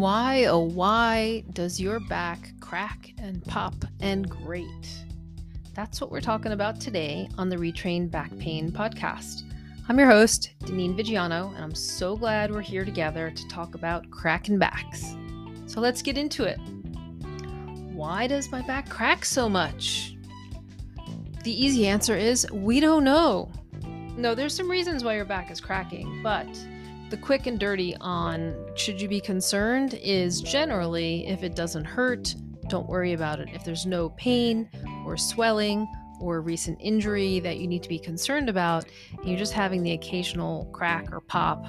Why, oh, why does your back crack and pop and grate? That's what we're talking about today on the Retrain Back Pain podcast. I'm your host, Dinneen Viggiano, and I'm so glad we're here together to talk about cracking backs. So let's get into it. Why does my back crack so much? The easy answer is we don't know. No, there's some reasons why your back is cracking, but the quick and dirty on should you be concerned is generally if it doesn't hurt, don't worry about it. If there's no pain or swelling or recent injury that you need to be concerned about, and you're just having the occasional crack or pop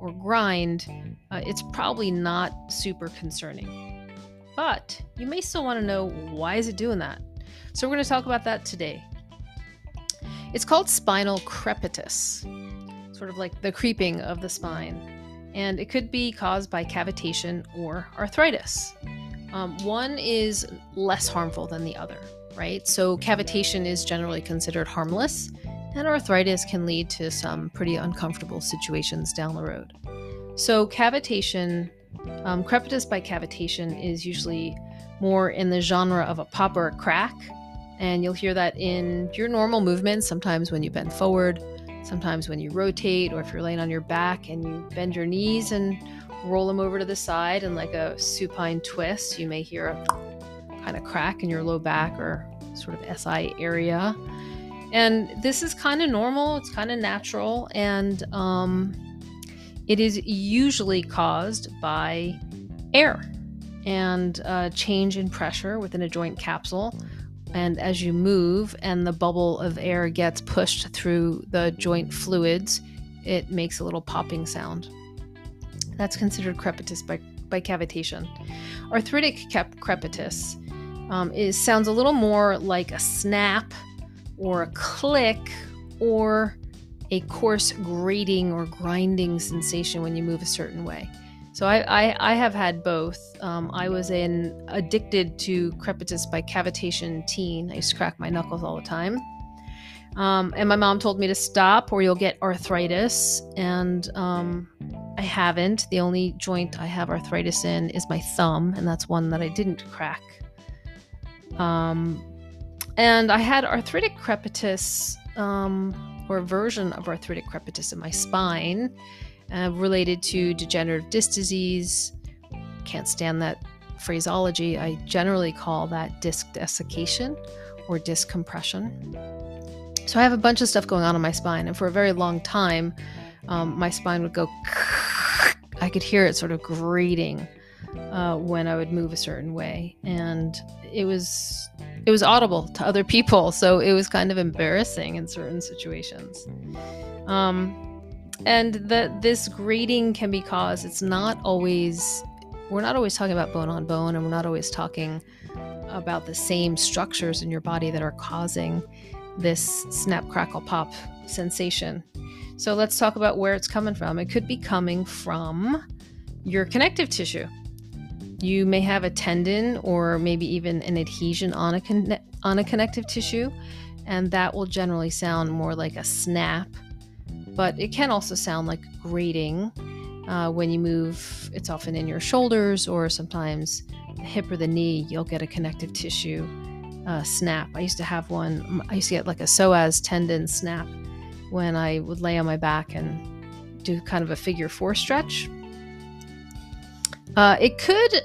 or grind, uh, it's probably not super concerning. But you may still want to know why is it doing that? So we're going to talk about that today. It's called spinal crepitus sort of like the creeping of the spine. And it could be caused by cavitation or arthritis. Um, one is less harmful than the other, right? So, cavitation is generally considered harmless, and arthritis can lead to some pretty uncomfortable situations down the road. So, cavitation, um, crepitus by cavitation, is usually more in the genre of a pop or a crack, and you'll hear that in your normal movements, sometimes when you bend forward, Sometimes when you rotate or if you're laying on your back and you bend your knees and roll them over to the side and like a supine twist, you may hear a kind of crack in your low back or sort of SI area. And this is kind of normal, it's kind of natural, and um, it is usually caused by air and uh, change in pressure within a joint capsule and as you move and the bubble of air gets pushed through the joint fluids, it makes a little popping sound. That's considered crepitus by, by cavitation. Arthritic cap- crepitus um, is, sounds a little more like a snap or a click or a coarse grating or grinding sensation when you move a certain way. So I, I, I have had both. Um, I was an addicted to crepitus by cavitation teen. I used to crack my knuckles all the time. Um, and my mom told me to stop or you'll get arthritis. And um, I haven't. The only joint I have arthritis in is my thumb, and that's one that I didn't crack. Um, and I had arthritic crepitus, um, or a version of arthritic crepitus in my spine uh, related to degenerative disc disease. Can't stand that phraseology. I generally call that disc desiccation or disc compression. So I have a bunch of stuff going on in my spine, and for a very long time, um, my spine would go. I could hear it sort of grating uh, when I would move a certain way, and it was it was audible to other people, so it was kind of embarrassing in certain situations. Um, and that this grating can be caused. It's not always we're not always talking about bone on bone and we're not always talking about the same structures in your body that are causing this snap crackle pop sensation. So let's talk about where it's coming from. It could be coming from your connective tissue. You may have a tendon or maybe even an adhesion on a, con- on a connective tissue and that will generally sound more like a snap but it can also sound like grating uh, when you move. It's often in your shoulders or sometimes the hip or the knee. You'll get a connective tissue uh, snap. I used to have one. I used to get like a psoas tendon snap when I would lay on my back and do kind of a figure four stretch. Uh, it could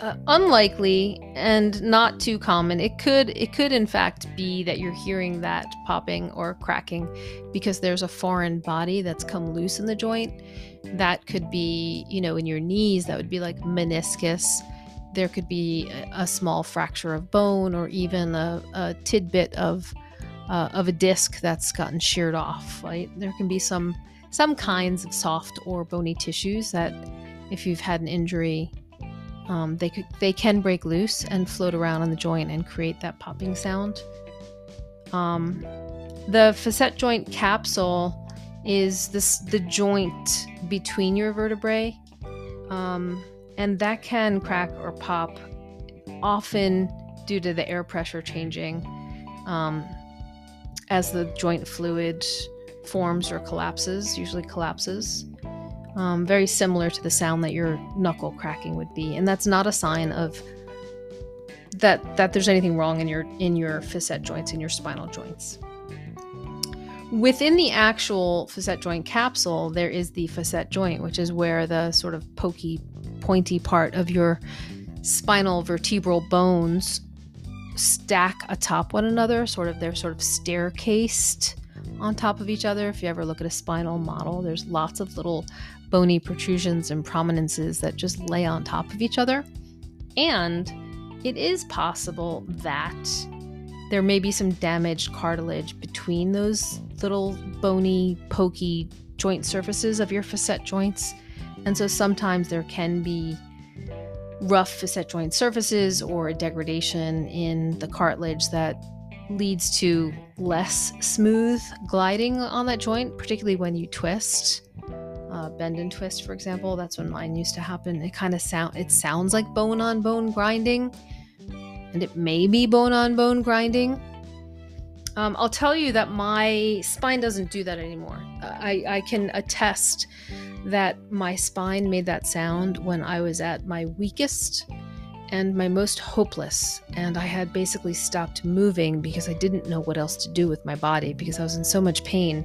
uh, unlikely and not too common. It could it could in fact be that you're hearing that popping or cracking because there's a foreign body that's come loose in the joint. That could be, you know, in your knees, that would be like meniscus. There could be a, a small fracture of bone or even a, a tidbit of uh, of a disc that's gotten sheared off, right? There can be some some kinds of soft or bony tissues that if you've had an injury um, they could they can break loose and float around on the joint and create that popping sound. Um, the facet joint capsule is this the joint between your vertebrae, um, and that can crack or pop, often due to the air pressure changing um, as the joint fluid forms or collapses. Usually collapses. Um, very similar to the sound that your knuckle cracking would be, and that's not a sign of that that there's anything wrong in your in your facet joints in your spinal joints. Within the actual facet joint capsule, there is the facet joint, which is where the sort of pokey, pointy part of your spinal vertebral bones stack atop one another, sort of they're sort of staircased on top of each other. If you ever look at a spinal model, there's lots of little bony protrusions and prominences that just lay on top of each other. And it is possible that there may be some damaged cartilage between those little bony, pokey joint surfaces of your facet joints. And so sometimes there can be rough facet joint surfaces or a degradation in the cartilage that leads to less smooth gliding on that joint, particularly when you twist. Uh, bend and twist, for example, that's when mine used to happen. It kind of sound it sounds like bone on bone grinding, and it may be bone on bone grinding. Um, I'll tell you that my spine doesn't do that anymore. I, I can attest that my spine made that sound when I was at my weakest and my most hopeless. And I had basically stopped moving because I didn't know what else to do with my body because I was in so much pain.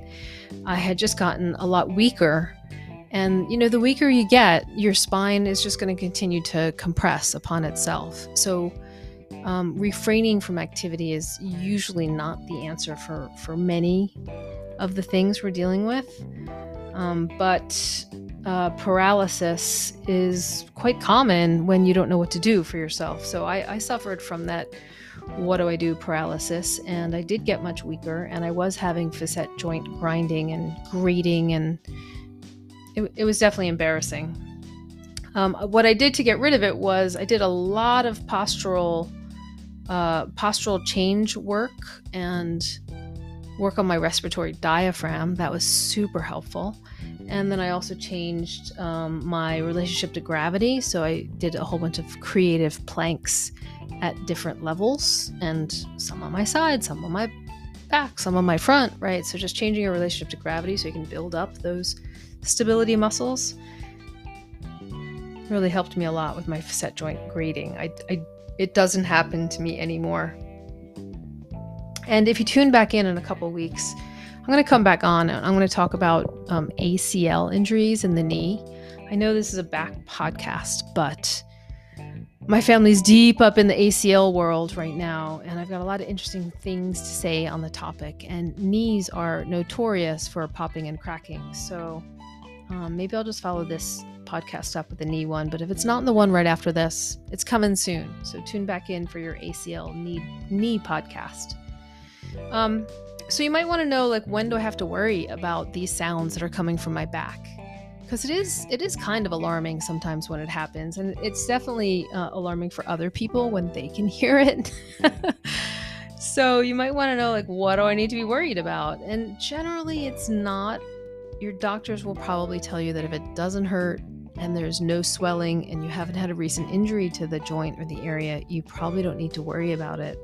I had just gotten a lot weaker. And, you know, the weaker you get, your spine is just going to continue to compress upon itself. So, um, refraining from activity is usually not the answer for, for many of the things we're dealing with. Um, but uh, paralysis is quite common when you don't know what to do for yourself. So I, I suffered from that what do I do paralysis, and I did get much weaker, and I was having facet joint grinding and grating, and it, it was definitely embarrassing. Um, what I did to get rid of it was I did a lot of postural uh, postural change work and work on my respiratory diaphragm. That was super helpful. And then I also changed um, my relationship to gravity. So I did a whole bunch of creative planks at different levels, and some on my side, some on my back, some on my front, right? So just changing your relationship to gravity so you can build up those stability muscles really helped me a lot with my facet joint grating. I, I it doesn't happen to me anymore. And if you tune back in in a couple weeks, I'm going to come back on and I'm going to talk about um, ACL injuries in the knee. I know this is a back podcast, but my family's deep up in the ACL world right now, and I've got a lot of interesting things to say on the topic. And knees are notorious for popping and cracking. So um, maybe I'll just follow this podcast up with the knee one. But if it's not the one right after this, it's coming soon. So tune back in for your ACL knee, knee podcast. Um, so you might want to know like when do I have to worry about these sounds that are coming from my back? Because it is it is kind of alarming sometimes when it happens, and it's definitely uh, alarming for other people when they can hear it. so you might want to know like what do I need to be worried about? And generally, it's not. Your doctors will probably tell you that if it doesn't hurt and there's no swelling and you haven't had a recent injury to the joint or the area, you probably don't need to worry about it.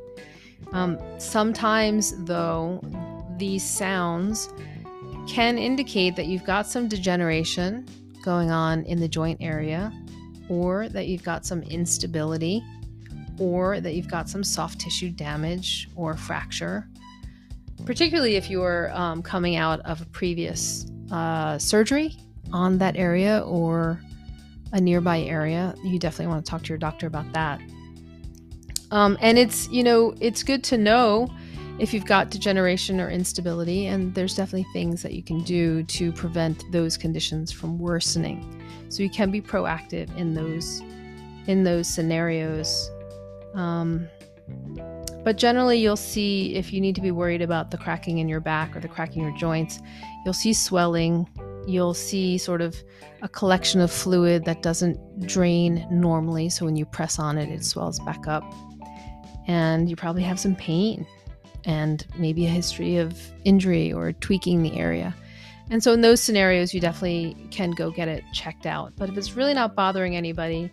Um, sometimes, though, these sounds can indicate that you've got some degeneration going on in the joint area, or that you've got some instability, or that you've got some soft tissue damage or fracture. Particularly if you're um, coming out of a previous uh, surgery on that area or a nearby area, you definitely want to talk to your doctor about that. Um, and it's, you know, it's good to know if you've got degeneration or instability, and there's definitely things that you can do to prevent those conditions from worsening. So you can be proactive in those in those scenarios. Um, but generally, you'll see if you need to be worried about the cracking in your back or the cracking in your joints, you'll see swelling. You'll see sort of a collection of fluid that doesn't drain normally. So when you press on it, it swells back up and you probably have some pain and maybe a history of injury or tweaking the area. And so, in those scenarios, you definitely can go get it checked out. But if it's really not bothering anybody,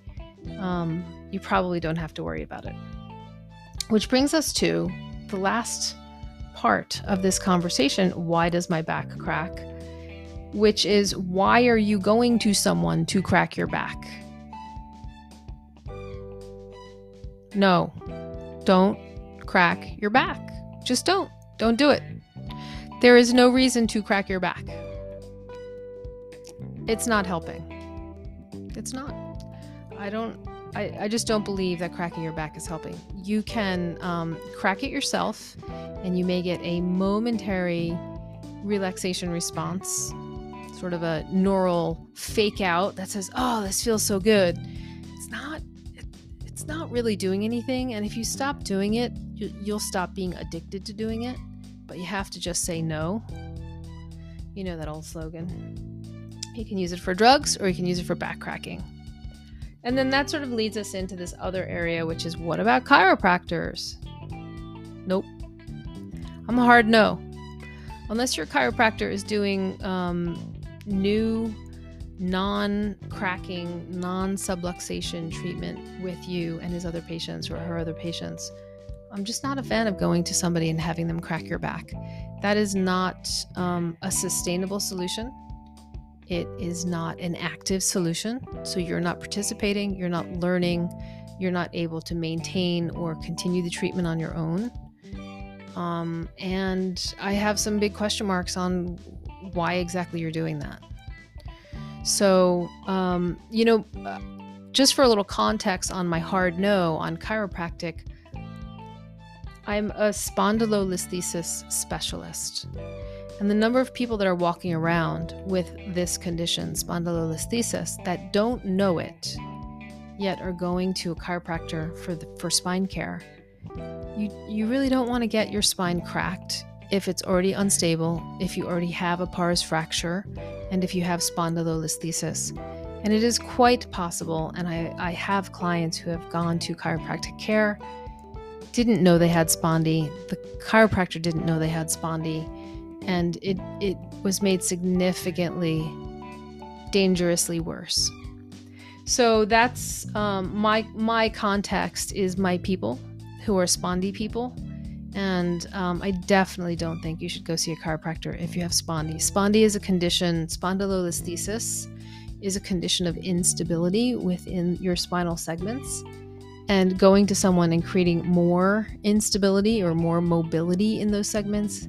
um, you probably don't have to worry about it. Which brings us to the last part of this conversation why does my back crack? which is why are you going to someone to crack your back? No, don't crack your back. Just don't. Don't do it. There is no reason to crack your back. It's not helping. It's not. I don't. I, I just don't believe that cracking your back is helping. You can um, crack it yourself, and you may get a momentary relaxation response, sort of a neural fake out that says, "Oh, this feels so good." Not. Really doing anything. And if you stop doing it, you, you'll stop being addicted to doing it. But you have to just say no. You know that old slogan. You can use it for drugs or you can use it for back cracking. And then that sort of leads us into this other area, which is what about chiropractors? Nope. I'm a hard no. Unless your chiropractor is doing um, new, non cracking, non subluxation treatment with you and his other patients or her other patients, I'm just not a fan of going to somebody and having them crack your back. That is not um, a sustainable solution. It is not an active solution. So you're not participating, you're not learning, you're not able to maintain or continue the treatment on your own. Um, and I have some big question marks on why exactly you're doing that. So, um, you know, just for a little context on my hard no on chiropractic, I'm a spondylolisthesis specialist. And the number of people that are walking around with this condition, spondylolisthesis, that don't know it, yet are going to a chiropractor for the, for spine care. You you really don't want to get your spine cracked if it's already unstable, if you already have a pars fracture, and if you have spondylolisthesis. And it is quite possible, and I, I have clients who have gone to chiropractic care, didn't know they had spondy, the chiropractor didn't know they had spondy, and it it was made significantly dangerously worse. So that's um, my my context is my people who are spondy people, and um, I definitely don't think you should go see a chiropractor if you have spondy. Spondy is a condition. Spondylolisthesis is a condition of instability within your spinal segments. And going to someone and creating more instability or more mobility in those segments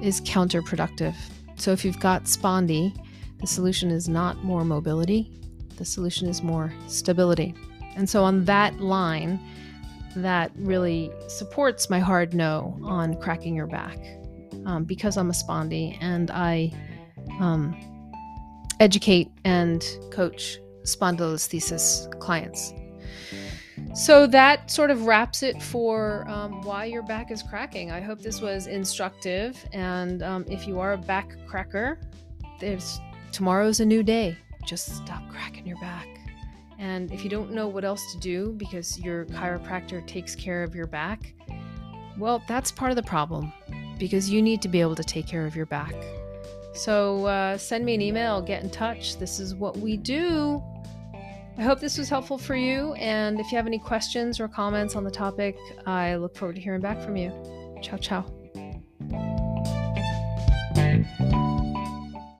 is counterproductive. So if you've got spondy, the solution is not more mobility, the solution is more stability. And so on that line, that really supports my hard no on cracking your back um, because I'm a spondy and I um, educate and coach spondylolisthesis clients. So that sort of wraps it for um, why your back is cracking. I hope this was instructive. And um, if you are a back cracker, there's tomorrow's a new day. Just stop cracking your back. And if you don't know what else to do because your chiropractor takes care of your back, well, that's part of the problem because you need to be able to take care of your back. So uh, send me an email, get in touch. This is what we do. I hope this was helpful for you. And if you have any questions or comments on the topic, I look forward to hearing back from you. Ciao, ciao.